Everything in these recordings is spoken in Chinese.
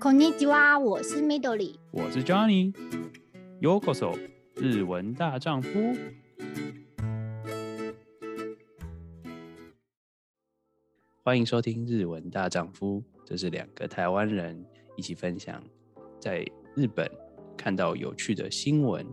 こんにちは，我是 Midori，我是 Johnny。Yokoso，日文大丈夫。欢迎收听《日文大丈夫》，这是两个台湾人一起分享在日本看到有趣的新闻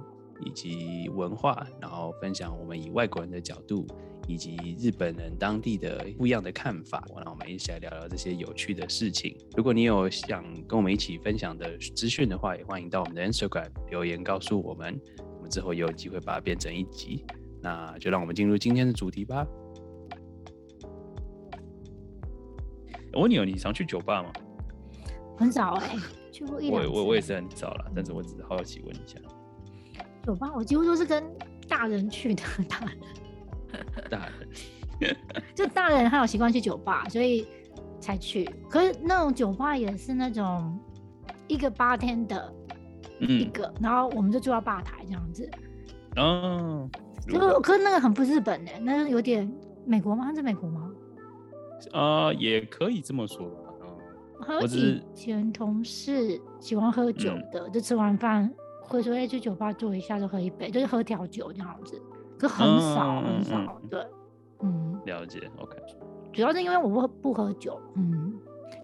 以及文化，然后分享我们以外国人的角度。 以及日本人当地的不一样的看法，那我们一起来聊聊这些有趣的事情。如果你有想跟我们一起分享的资讯的话，也欢迎到我们的 Instagram 留言告诉我们，我们之后也有机会把它变成一集。那就让我们进入今天的主题吧。我问你哦，你常去酒吧吗？很少哎、欸，去过一两次。我我我也是很少了，但是我只是好奇问一下。酒吧我几乎都是跟大人去的，大人。大人，就大人他有习惯去酒吧，所以才去。可是那种酒吧也是那种一个八天的一个，嗯、然后我们就坐到吧台这样子。哦，就可是那个很不日本呢，那个有点美国吗？是美国吗？啊、呃，也可以这么说吧。还有以前同事喜欢喝酒的，嗯、就吃完饭会说：“哎，去酒吧坐一下，就喝一杯，就是喝调酒这样子。”可很少、嗯、很少，嗯、对，嗯，了解，OK。主要是因为我不不喝酒，嗯，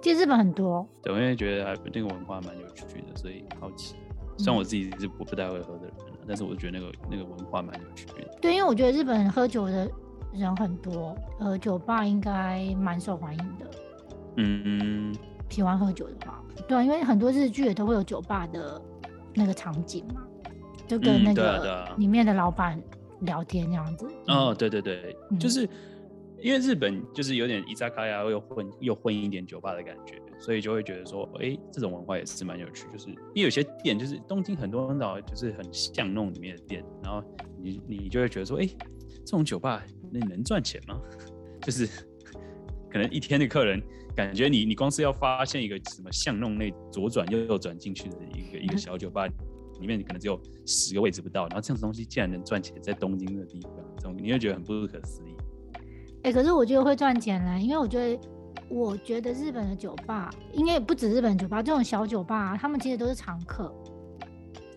其实日本很多，对，我因为觉得还那个文化蛮有趣的，所以好奇。虽然我自己是不不太会喝的人，嗯、但是我觉得那个那个文化蛮有趣的。对，因为我觉得日本喝酒的人很多，呃，酒吧应该蛮受欢迎的。嗯嗯，喜欢喝酒的话，对啊，因为很多日剧也都会有酒吧的那个场景嘛，就跟那个里面的老板。聊天这样子哦，对对对，嗯、就是因为日本就是有点伊扎卡呀，又混又混一点酒吧的感觉，所以就会觉得说，哎，这种文化也是蛮有趣。就是因为有些店，就是东京很多很早就是很巷弄里面的店，然后你你就会觉得说，哎，这种酒吧那能赚钱吗？就是可能一天的客人，感觉你你光是要发现一个什么巷弄内左转右右转进去的一个、嗯、一个小酒吧。里面可能只有十个位置不到，然后这样子东西竟然能赚钱，在东京的地方，这种你会觉得很不可思议。哎、欸，可是我觉得会赚钱啦，因为我觉得，我觉得日本的酒吧，应该也不止日本酒吧，这种小酒吧，他们其实都是常客。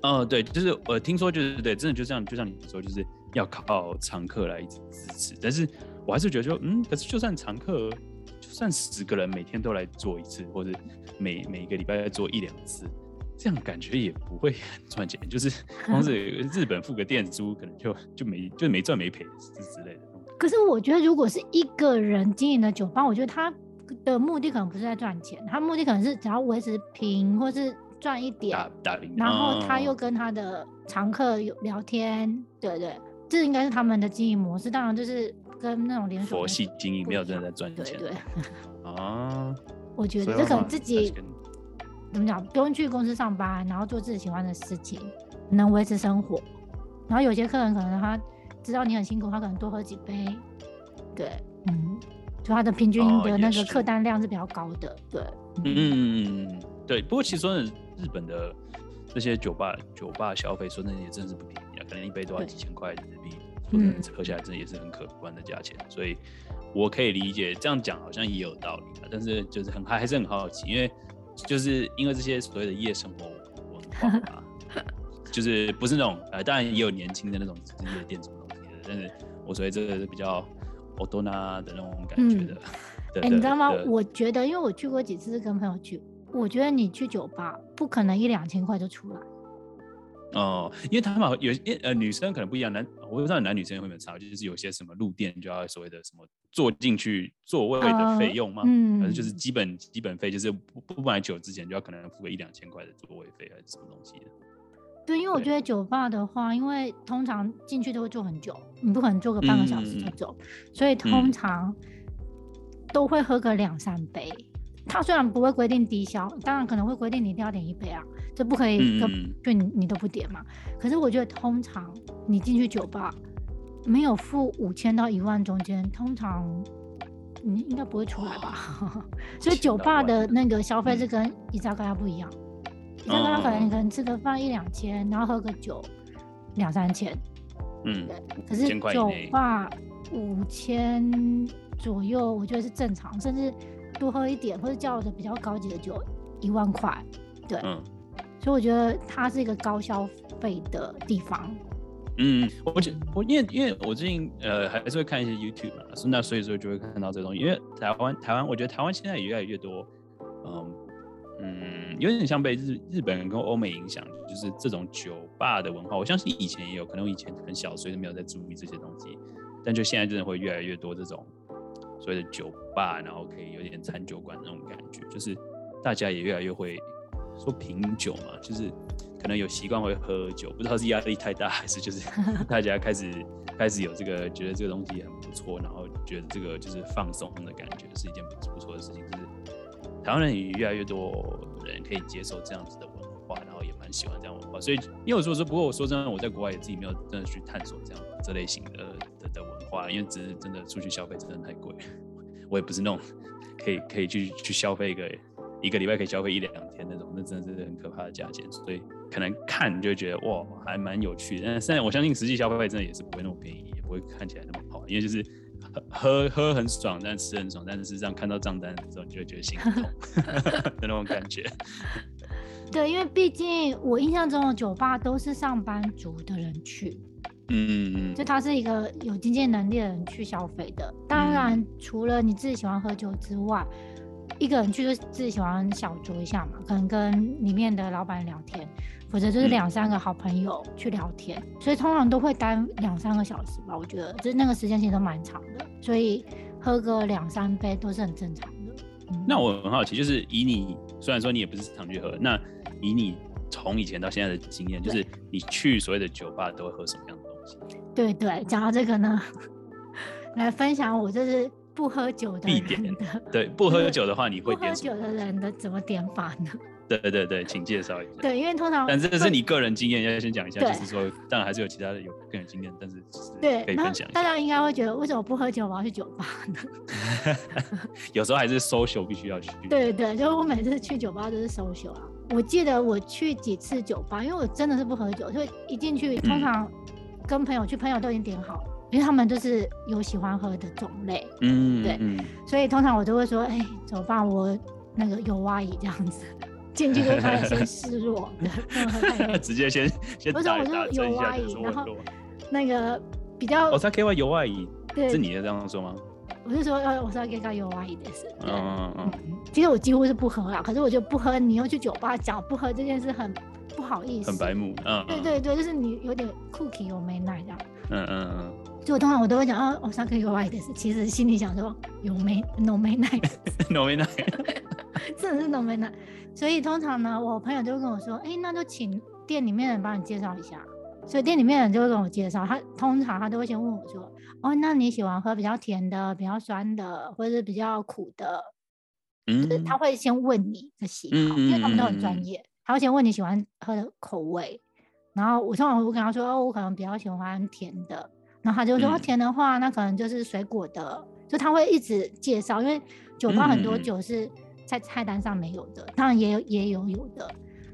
哦，对，就是我听说就是对，真的就这样，就像你说，就是要靠常客来一直支持。但是我还是觉得说，嗯，可是就算常客，就算十个人每天都来做一次，或者每每一个礼拜再做一两次。这样感觉也不会 很赚钱，就是 光是日本付个店租，可能就就没就没赚没赔之类的。可是我觉得，如果是一个人经营的酒吧，我觉得他的目的可能不是在赚钱，他目的可能是只要维持平或是赚一点，然后他又跟他的常客有聊天，哦、对，对对，这应该是他们的经营模式。当然，就是跟那种连锁佛系经营没有真的在赚钱。对对，啊，我觉得这可能自己。怎么讲？不用去公司上班，然后做自己喜欢的事情，能维持生活。然后有些客人可能他知道你很辛苦，他可能多喝几杯。对，嗯，就他的平均的那个客单量是比较高的。哦、对，嗯嗯嗯对。不过其实说日本的这些酒吧酒吧消费，说真的也真的是不便宜啊，可能一杯都要几千块日币，说真的喝下来真的也是很可观的价钱。嗯、所以我可以理解这样讲好像也有道理啊，但是就是很还还是很好奇，因为。就是因为这些所谓的夜生活文化嘛，就是不是那种呃，当然也有年轻的那种夜店什么东西的，但是我所以这个是比较欧多纳的那种感觉的。哎、嗯欸，你知道吗？我觉得，因为我去过几次跟朋友去，我觉得你去酒吧不可能一两千块就出来。哦，因为他们有些呃女生可能不一样，男我不知道男女生会不会差，就是有些什么入店就要所谓的什么坐进去座位的费用嘛，嗯，反正就是基本基本费，就是不不买酒之前就要可能付个一两千块的座位费还是什么东西的。对，因为我觉得酒吧的话，因为通常进去都会坐很久，你不可能坐个半个小时就走，嗯、所以通常都会喝个两三杯。他虽然不会规定低消，当然可能会规定你一定要点一杯啊，这不可以，就就你你都不点嘛。可是我觉得通常你进去酒吧，没有付五千到一万中间，通常你应该不会出来吧？所以酒吧的那个消费是跟居酒屋不一样，居酒屋可能可能吃个饭一两千，然后喝个酒两三千，嗯，对。可是酒吧五千左右，我觉得是正常，甚至。多喝一点，或者叫的比较高级的酒，一万块，对，嗯，所以我觉得它是一个高消费的地方。嗯，我觉我因为因为我最近呃还是会看一些 YouTube 嘛，所以那所以说就会看到这东西。因为台湾台湾，我觉得台湾现在也越来越多，嗯嗯，有点像被日日本人跟欧美影响，就是这种酒吧的文化。我相信以前也有可能，以前很小，所以都没有在注意这些东西。但就现在真的会越来越多这种所谓的酒吧，然后可以有点餐酒馆那种感觉，就是大家也越来越会说品酒嘛，就是。可能有习惯会喝酒，不知道是压力太大，还是就是 大家开始开始有这个觉得这个东西很不错，然后觉得这个就是放松的感觉是一件不不错的事情。就是台湾人也越来越多人可以接受这样子的文化，然后也蛮喜欢这样文化。所以因为我说说，不过我说真的，我在国外也自己没有真的去探索这样这类型的的的文化，因为只是真的出去消费真的太贵，我也不是那种可以可以去去消费一个一个礼拜可以消费一两天那种，那真的是很可怕的价钱，所以。可能看就会觉得哇，还蛮有趣的。但现在我相信实际消费真的也是不会那么便宜，也不会看起来那么好，因为就是喝喝喝很爽，但吃很爽，但是实际上看到账单的时候，你就会觉得心痛 的那种感觉。对，因为毕竟我印象中的酒吧都是上班族的人去，嗯嗯，就他是一个有经济能力的人去消费的。当然，嗯、除了你自己喜欢喝酒之外，一个人去就自己喜欢小酌一下嘛，可能跟里面的老板聊天。否则就是两三个好朋友去聊天，嗯、所以通常都会待两三个小时吧。我觉得就是那个时间其实都蛮长的，所以喝个两三杯都是很正常的。嗯、那我很好奇，就是以你虽然说你也不是常去喝，那以你从以前到现在的经验，就是你去所谓的酒吧都会喝什么样的东西？对对，讲到这个呢，来分享我就是不喝酒的的必点的。对，不喝 酒的话，你会点不喝酒的人的怎么点法呢？对对对，请介绍一下。对，因为通常，但这是你个人经验，要先讲一下，就是说，当然还是有其他的有个人经验，但是对，可以分享一下。大家应该会觉得，为什么不喝酒我要去酒吧呢？有时候还是 social 必须要去。对对，就我每次去酒吧都是 social 啊。我记得我去几次酒吧，因为我真的是不喝酒，所以一进去，通常跟朋友去，朋友都已经点好了，因为他们就是有喜欢喝的种类。嗯，对，所以通常我都会说，哎，酒吧我那个有阿姨这样子。进去就开始先示弱，直接先先打一打有外衣，然后那个比较我是 K Y 有外衣，是你的这样说吗？我是说呃，我是 K Y 有外衣的是，嗯嗯嗯。其实我几乎是不喝啦，可是我觉得不喝，你又去酒吧讲不喝这件事很不好意思，很白目，嗯，对对对，就是你有点 cookie 有没奶这样，嗯嗯嗯。就我通常我都会讲哦，我是 K Y 的是，其实心里想说有没 no 没奶，no 没奶，真的是 no 没奶。所以通常呢，我朋友就会跟我说：“哎、欸，那就请店里面的人帮你介绍一下。”所以店里面的人就会跟我介绍。他通常他都会先问我说：“哦，那你喜欢喝比较甜的、比较酸的，或者是比较苦的？”嗯，就是他会先问你的喜好，嗯、因为他们都很专业。他会先问你喜欢喝的口味，然后我通常会跟他说：“哦，我可能比较喜欢甜的。”然后他就说：“嗯、甜的话，那可能就是水果的。”就他会一直介绍，因为酒吧很多酒是。在菜单上没有的，当然也有也有有的，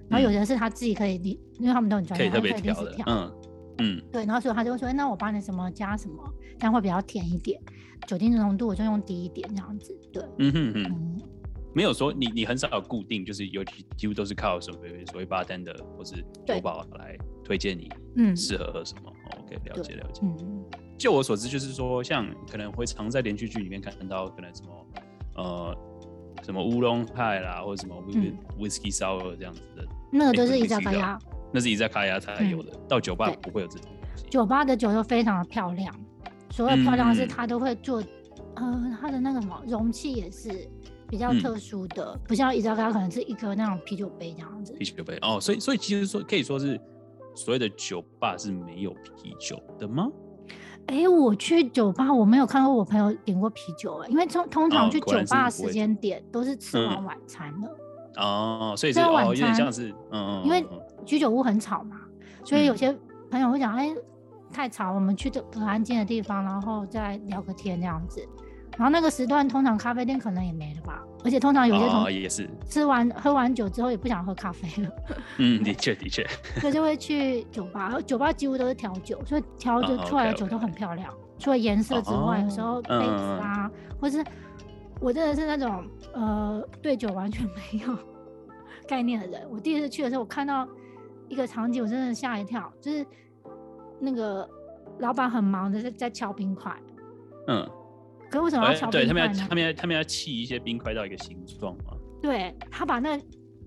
然后有的是他自己可以，嗯、因为他们都很专业，可以特别挑的，嗯嗯，对，然后所以他就会说，那我帮你什么加什么，这样会比较甜一点，酒精浓度我就用低一点这样子，对，嗯哼哼，嗯，没有说你你很少有固定，就是尤其几乎都是靠什么所谓 bartender 或是酒保来推荐你，嗯，适合喝什么，嗯，OK，了解了解，嗯，就我所知就是说，像可能会常在连续剧里面看到可能什么，呃。什么乌龙派啦，或者什么 whisky sour 这样子的，那个都是伊扎卡亚，那是伊扎卡亚才有的，到酒吧不会有这种东西。酒吧的酒都非常的漂亮，所谓漂亮是它都会做，呃，它的那个什么容器也是比较特殊的，不像伊扎卡可能是一个那种啤酒杯这样子。啤酒杯哦，所以所以其实说可以说是所谓的酒吧是没有啤酒的吗？哎、欸，我去酒吧，我没有看过我朋友点过啤酒哎、欸，因为通通常去酒吧时间点都是吃完晚餐了。哦，所以是晚餐、哦、有点像是，嗯，因为居酒屋很吵嘛，所以有些朋友会讲，哎、欸，太吵，我们去这很安静的地方，然后再聊个天这样子。然后那个时段通常咖啡店可能也没了吧，而且通常有些同也是吃完喝完酒之后也不想喝咖啡了。嗯，的确的确，所以就会去酒吧，酒吧几乎都是调酒，所以调酒出来的酒都很漂亮。除了颜色之外，有时候杯子啊，或是我真的是那种呃对酒完全没有 概念的人。我第一次去的时候，我看到一个场景，我真的吓一跳，就是那个老板很忙的在在敲冰块。嗯。可为什么要敲冰块呢？对，他们要他们要他们要砌一些冰块到一个形状嘛。对，他把那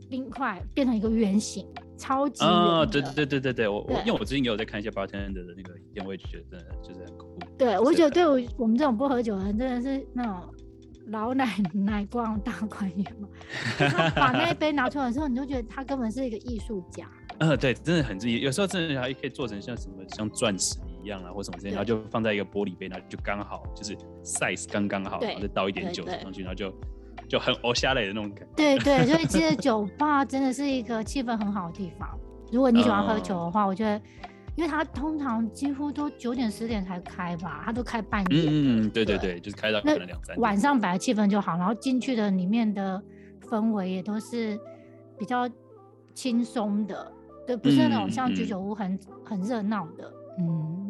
冰块变成一个圆形。超级哦，对对对对对对，我我因为我最近也有在看一些 bartender 的那个影片，我也觉得真的就是很酷。对，我觉得对我我们这种不喝酒的人，真的是那种老奶奶逛大观园嘛。他把那一杯拿出来的时候，你就觉得他根本是一个艺术家。嗯，对，真的很自己，有时候真的还可以做成像什么像钻石一样啊，或什么之类，然后就放在一个玻璃杯，然后就刚好就是 size 刚刚好，然后再倒一点酒上去，然后就。就很欧下来的那种感觉。对对，所以其实 酒吧真的是一个气氛很好的地方。如果你喜欢喝酒的话，我觉得，因为它通常几乎都九点十点才开吧，它都开半夜。嗯，对对对，就是开到可能两三。晚上摆的气氛就好，然后进去的里面的氛围也都是比较轻松的，对，不是那种像居酒屋很很热闹的。嗯，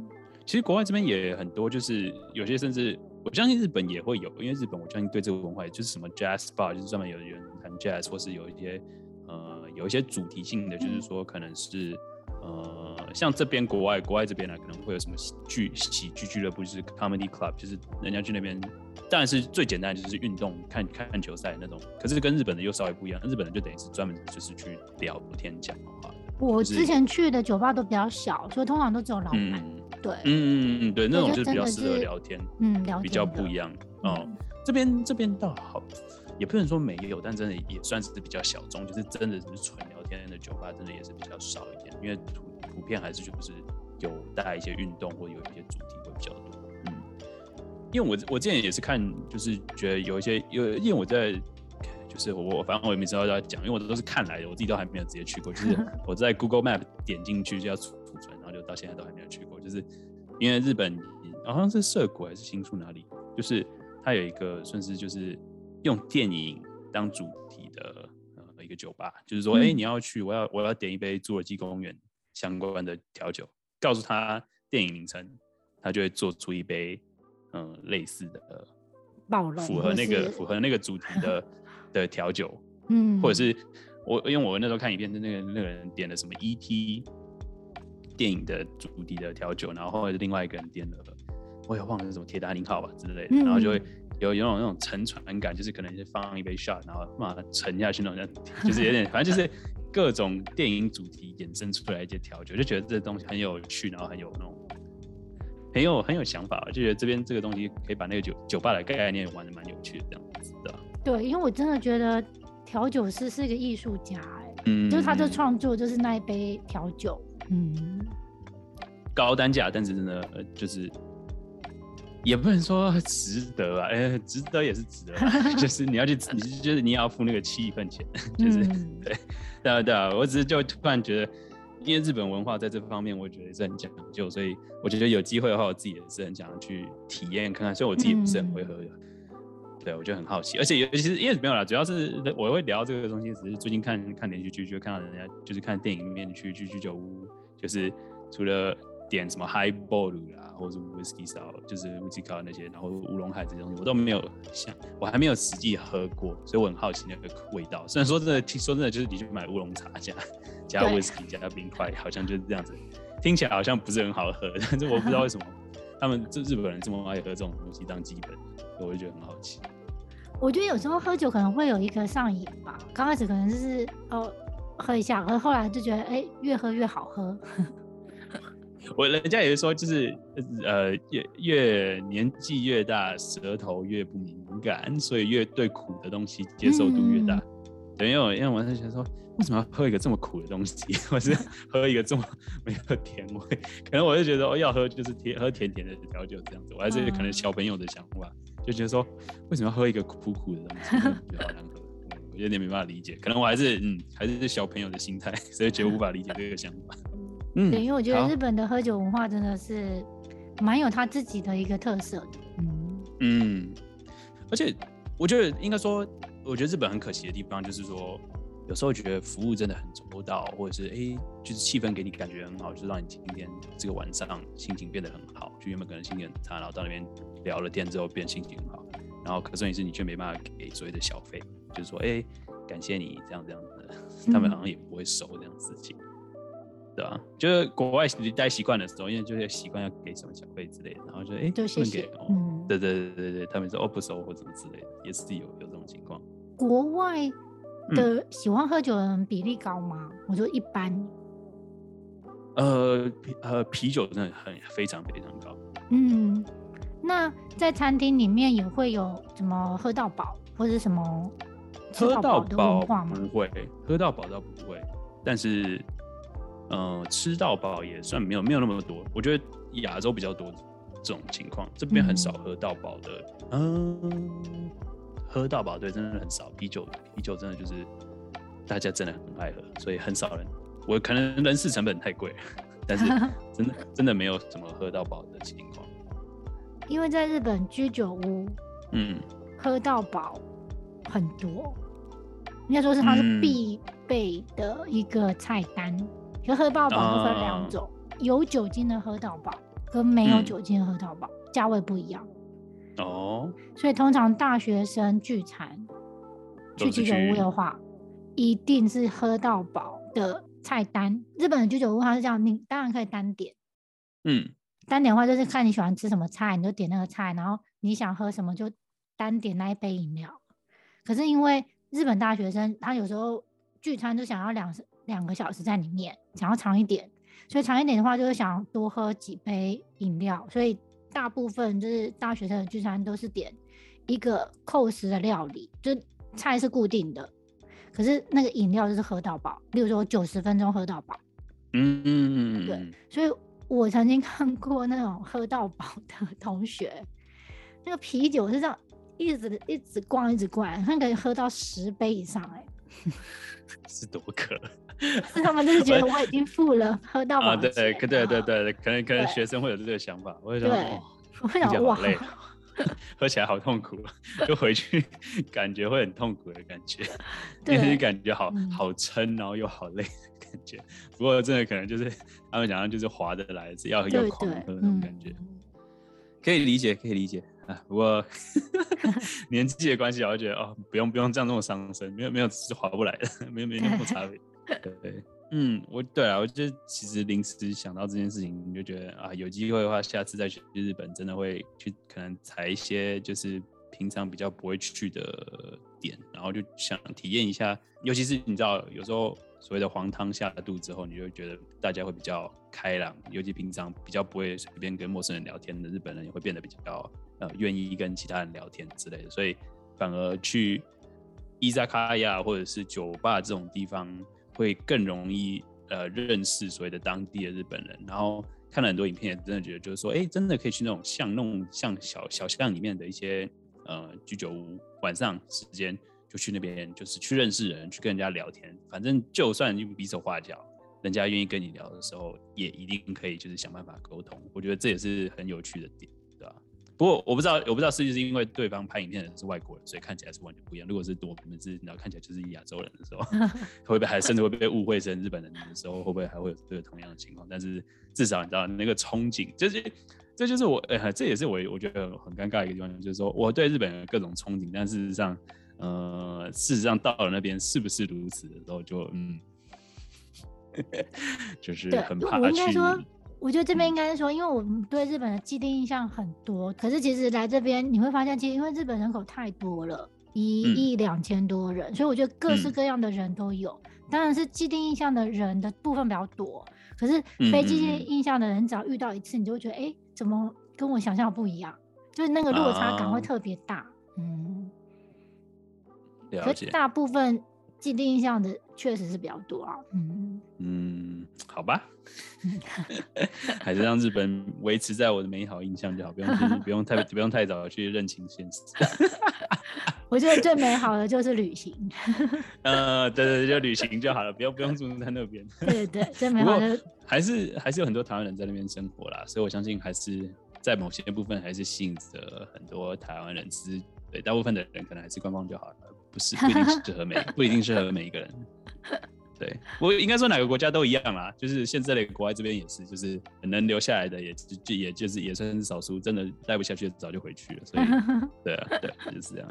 其实国外这边也很多，就是有些甚至。我相信日本也会有，因为日本我相信对这个文化，就是什么 jazz bar，就是专门有人弹 jazz，或是有一些呃有一些主题性的，就是说可能是呃像这边国外国外这边呢，可能会有什么喜剧喜剧俱乐部，就是 comedy club，就是人家去那边，当然是最简单就是运动看看球赛那种，可是跟日本的又稍微不一样，日本的就等于是专门就是去聊天讲话。我之前去的酒吧都比较小，所以通常都只有老板。嗯对，嗯嗯嗯，对，那种就是比较适合聊天，嗯，比较不一样哦、嗯。这边这边倒好，也不能说没有，但真的也算是比较小众，就是真的是纯聊天的酒吧，真的也是比较少一点，因为图图片还是就是有带一些运动或有一些主题会比较多。嗯，因为我我之前也是看，就是觉得有一些有，因为我在就是我反正我也没知道要讲，因为我都是看来的，我自己都还没有直接去过，就是 我在 Google Map 点进去就要储储存，然后就到现在都还没有去过。就是因为日本好像是涩谷还是新宿哪里，就是它有一个算是就是用电影当主题的呃一个酒吧，就是说，哎、欸，你要去，我要我要点一杯《侏罗纪公园》相关的调酒，告诉他电影名称，他就会做出一杯嗯、呃、类似的符合那个符合那个主题的 的调酒，嗯，或者是我因为我那时候看影片，那个那个人点了什么 E.T. 电影的主题的调酒，然后后来另外一个人点了，我也忘了是什么铁达尼号吧之类的，嗯、然后就会有有种那种沉船感，就是可能是放一杯 shot，然后把它沉下去那种，就是有点 反正就是各种电影主题衍生出来一些调酒，就觉得这东西很有趣，然后很有那种很有很有想法，就觉得这边这个东西可以把那个酒酒吧的概念玩的蛮有趣的这样子的。对，因为我真的觉得调酒师是一个艺术家，哎，嗯，就是他的创作就是那一杯调酒。嗯，高单价，但是真的呃，就是也不能说值得吧，哎、欸，值得也是值得，就是你要去，你就是你要付那个气氛钱，就是、嗯、对，对啊对啊，我只是就突然觉得，因为日本文化在这方面，我觉得也是很讲究，所以我觉得有机会的话，我自己也是很想要去体验看看，所以我自己不是很会喝的。嗯。对，我就很好奇，而且尤其是因为没有啦，主要是我会聊这个东西，只是最近看看连续剧，就看到人家就是看电影里面去去居酒屋，就是除了点什么 highball 啦，或者 whisky style，就是 whisky 那些，然后乌龙海这些东西，我都没有想，我还没有实际喝过，所以我很好奇那个味道。虽然说真的，听说真的就是你去买乌龙茶加加 whisky 加冰块，好像就是这样子，听起来好像不是很好喝，但是我不知道为什么他们这日本人这么爱喝这种东西当基本，所以我就觉得很好奇。我觉得有时候喝酒可能会有一个上瘾吧，刚开始可能就是哦喝一下，可后来就觉得哎越喝越好喝。我人家也是说就是呃越越年纪越大，舌头越不敏感，所以越对苦的东西接受度越大。等、嗯、于我因为我在想说，为什么要喝一个这么苦的东西，或是 喝一个这么没有甜味？可能我就觉得哦要喝就是甜喝甜甜的调酒这样子，我还是可能小朋友的想法。嗯就觉得说，为什么要喝一个苦苦的东西？我有点没办法理解。可能我还是嗯，还是小朋友的心态，所以觉得无法理解这个想法。嗯，对，因为我觉得日本的喝酒文化真的是蛮有他自己的一个特色的。嗯嗯，而且我觉得应该说，我觉得日本很可惜的地方就是说，有时候觉得服务真的很周到，或者是哎、欸，就是气氛给你感觉很好，就是让你今天这个晚上心情变得很好。就原本可能心情很差，然后到那边。聊了天之后变心情很好，然后可是你是你却没办法给所谓的小费，就是说，哎、欸，感谢你这样这样的，他们好像也不会收这样的事情。对啊，就是国外你待习惯的时候，因为就是习惯要给什么小费之类的，然后就哎，不能给哦。嗯，对对对对对，他们说哦不收或什么之类的，也是有有这种情况。国外的喜欢喝酒的人比例高吗？嗯、我说一般。呃呃，啤酒真的很非常非常高。嗯，那在餐厅里面也会有什么喝到饱或者什么吃到饱的文化吗？不会，喝到饱倒不会，但是。呃，吃到饱也算没有没有那么多，我觉得亚洲比较多这种情况，这边很少喝到饱的。嗯、喝到饱对，真的很少。啤酒啤酒真的就是大家真的很爱喝，所以很少人。我可能人事成本太贵，但是真的真的没有什么喝到饱的情况。因为在日本居酒屋，嗯，喝到饱很多，应该说是它是必备的一个菜单。嗯就喝到饱就分两种，哦、有酒精的喝到饱跟没有酒精的喝到饱，价、嗯、位不一样。哦，所以通常大学生聚餐去居酒屋的话，一定是喝到饱的菜单。日本的居酒屋它是这样，你当然可以单点。嗯，单点的话就是看你喜欢吃什么菜，你就点那个菜，然后你想喝什么就单点那一杯饮料。可是因为日本大学生他有时候聚餐就想要两两个小时在里面，想要长一点，所以长一点的话就是想多喝几杯饮料，所以大部分就是大学生的聚餐都是点一个扣食的料理，就菜是固定的，可是那个饮料就是喝到饱，例如说九十分钟喝到饱。嗯嗯嗯，对，所以我曾经看过那种喝到饱的 同学，那个啤酒是这样一直一直灌一直灌，他可以喝到十杯以上哎、欸，是多渴。是他们就是觉得 我已经付了，喝到饱啊，对对对对对，可能可能学生会有这个想法，我会想，我会想哇，喝起来好痛苦，就回去感觉会很痛苦的感觉，因为感觉好好撑，然后又好累的感觉。不过真的可能就是他们讲的就是划得来，只要要狂喝那种感觉，可以理解，可以理解啊。不过 年纪的关系，我就觉得哦，不用不用这样那么伤身，没有没有是划不来的，没有没有那么差别。对，嗯，我对啊，我就其实临时想到这件事情，你就觉得啊，有机会的话，下次再去日本，真的会去可能踩一些就是平常比较不会去的点，然后就想体验一下。尤其是你知道，有时候所谓的黄汤下肚之后，你就觉得大家会比较开朗，尤其平常比较不会随便跟陌生人聊天的日本人，也会变得比较呃愿意跟其他人聊天之类的，所以反而去伊扎卡亚或者是酒吧这种地方。会更容易呃认识所谓的当地的日本人，然后看了很多影片，也真的觉得就是说，哎，真的可以去那种像那种像小小巷里面的一些呃居酒屋，晚上时间就去那边，就是去认识人，去跟人家聊天。反正就算用比手画脚，人家愿意跟你聊的时候，也一定可以就是想办法沟通。我觉得这也是很有趣的点。不过我不知道，我不知道是不是因为对方拍影片的人是外国人，所以看起来是完全不一样。如果是多，可能是然后看起来就是亚洲人的时候，会不会还甚至会被误会成日本人的时候，会不会还会有这个同样的情况？但是至少你知道那个憧憬，就是这就是我，呃、欸，这也是我我觉得很尴尬的一个地方，就是说我对日本人各种憧憬，但事实上，呃，事实上到了那边是不是如此的时候，就嗯，就是很怕去。我觉得这边应该是说，因为我们对日本的既定印象很多，可是其实来这边你会发现，其实因为日本人口太多了，一亿两千多人，所以我觉得各式各样的人都有。当然是既定印象的人的部分比较多，可是非既定印象的人，只要遇到一次，你就会觉得，哎，怎么跟我想象的不一样？就是那个落差感会特别大。嗯，了解。大部分既定印象的确实是比较多啊。嗯嗯，好吧。还是让日本维持在我的美好印象就好，不用不用太不用太早去认清现实。我觉得最美好的就是旅行。呃，对对对，就旅行就好了，不用不用住在那边。对对，最美好的还是还是有很多台湾人在那边生活啦，所以我相信还是在某些部分还是吸引着很多台湾人。只是对大部分的人可能还是观光就好了，不是不一定适合每不一定适合每一个人。对，我应该说哪个国家都一样啦，就是现在的国外这边也是，就是能留下来的也就也就是也算是少数，真的待不下去早就回去了。所以，对啊，对，就是这样。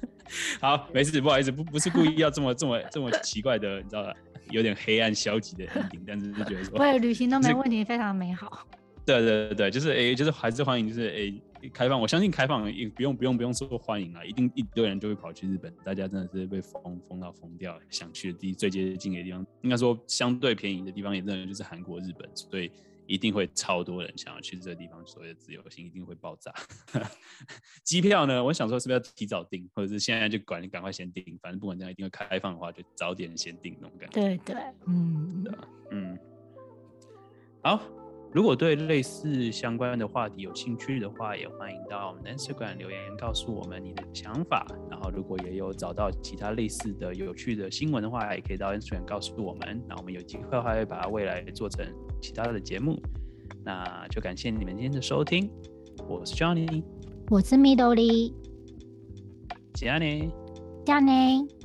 好，没事，不好意思，不不是故意要这么这么这么奇怪的，你知道吧？有点黑暗消极的 ending，但是就觉得说，对，旅行都没问题，非常美好。对对对，就是哎，就是还是欢迎，就是哎，开放。我相信开放也不用不用不用说欢迎啊，一定一堆人就会跑去日本，大家真的是被疯疯到疯掉，想去的地最接近的地方，应该说相对便宜的地方，也真的就是韩国、日本，所以一定会超多人想要去这个地方，所谓的自由行一定会爆炸。机票呢，我想说是不是要提早订，或者是现在就赶赶快先订，反正不管怎样，一定会开放的话，就早点先订那种感觉。对对，嗯，嗯，好。如果对类似相关的话题有兴趣的话，也欢迎到我们的 Instagram 留言告诉我们你的想法。然后，如果也有找到其他类似的有趣的新闻的话，也可以到 Instagram 告诉我们。那我们有机会的话，会把它未来做成其他的节目。那就感谢你们今天的收听，我是 Johnny，我是 Midori，加内，加内。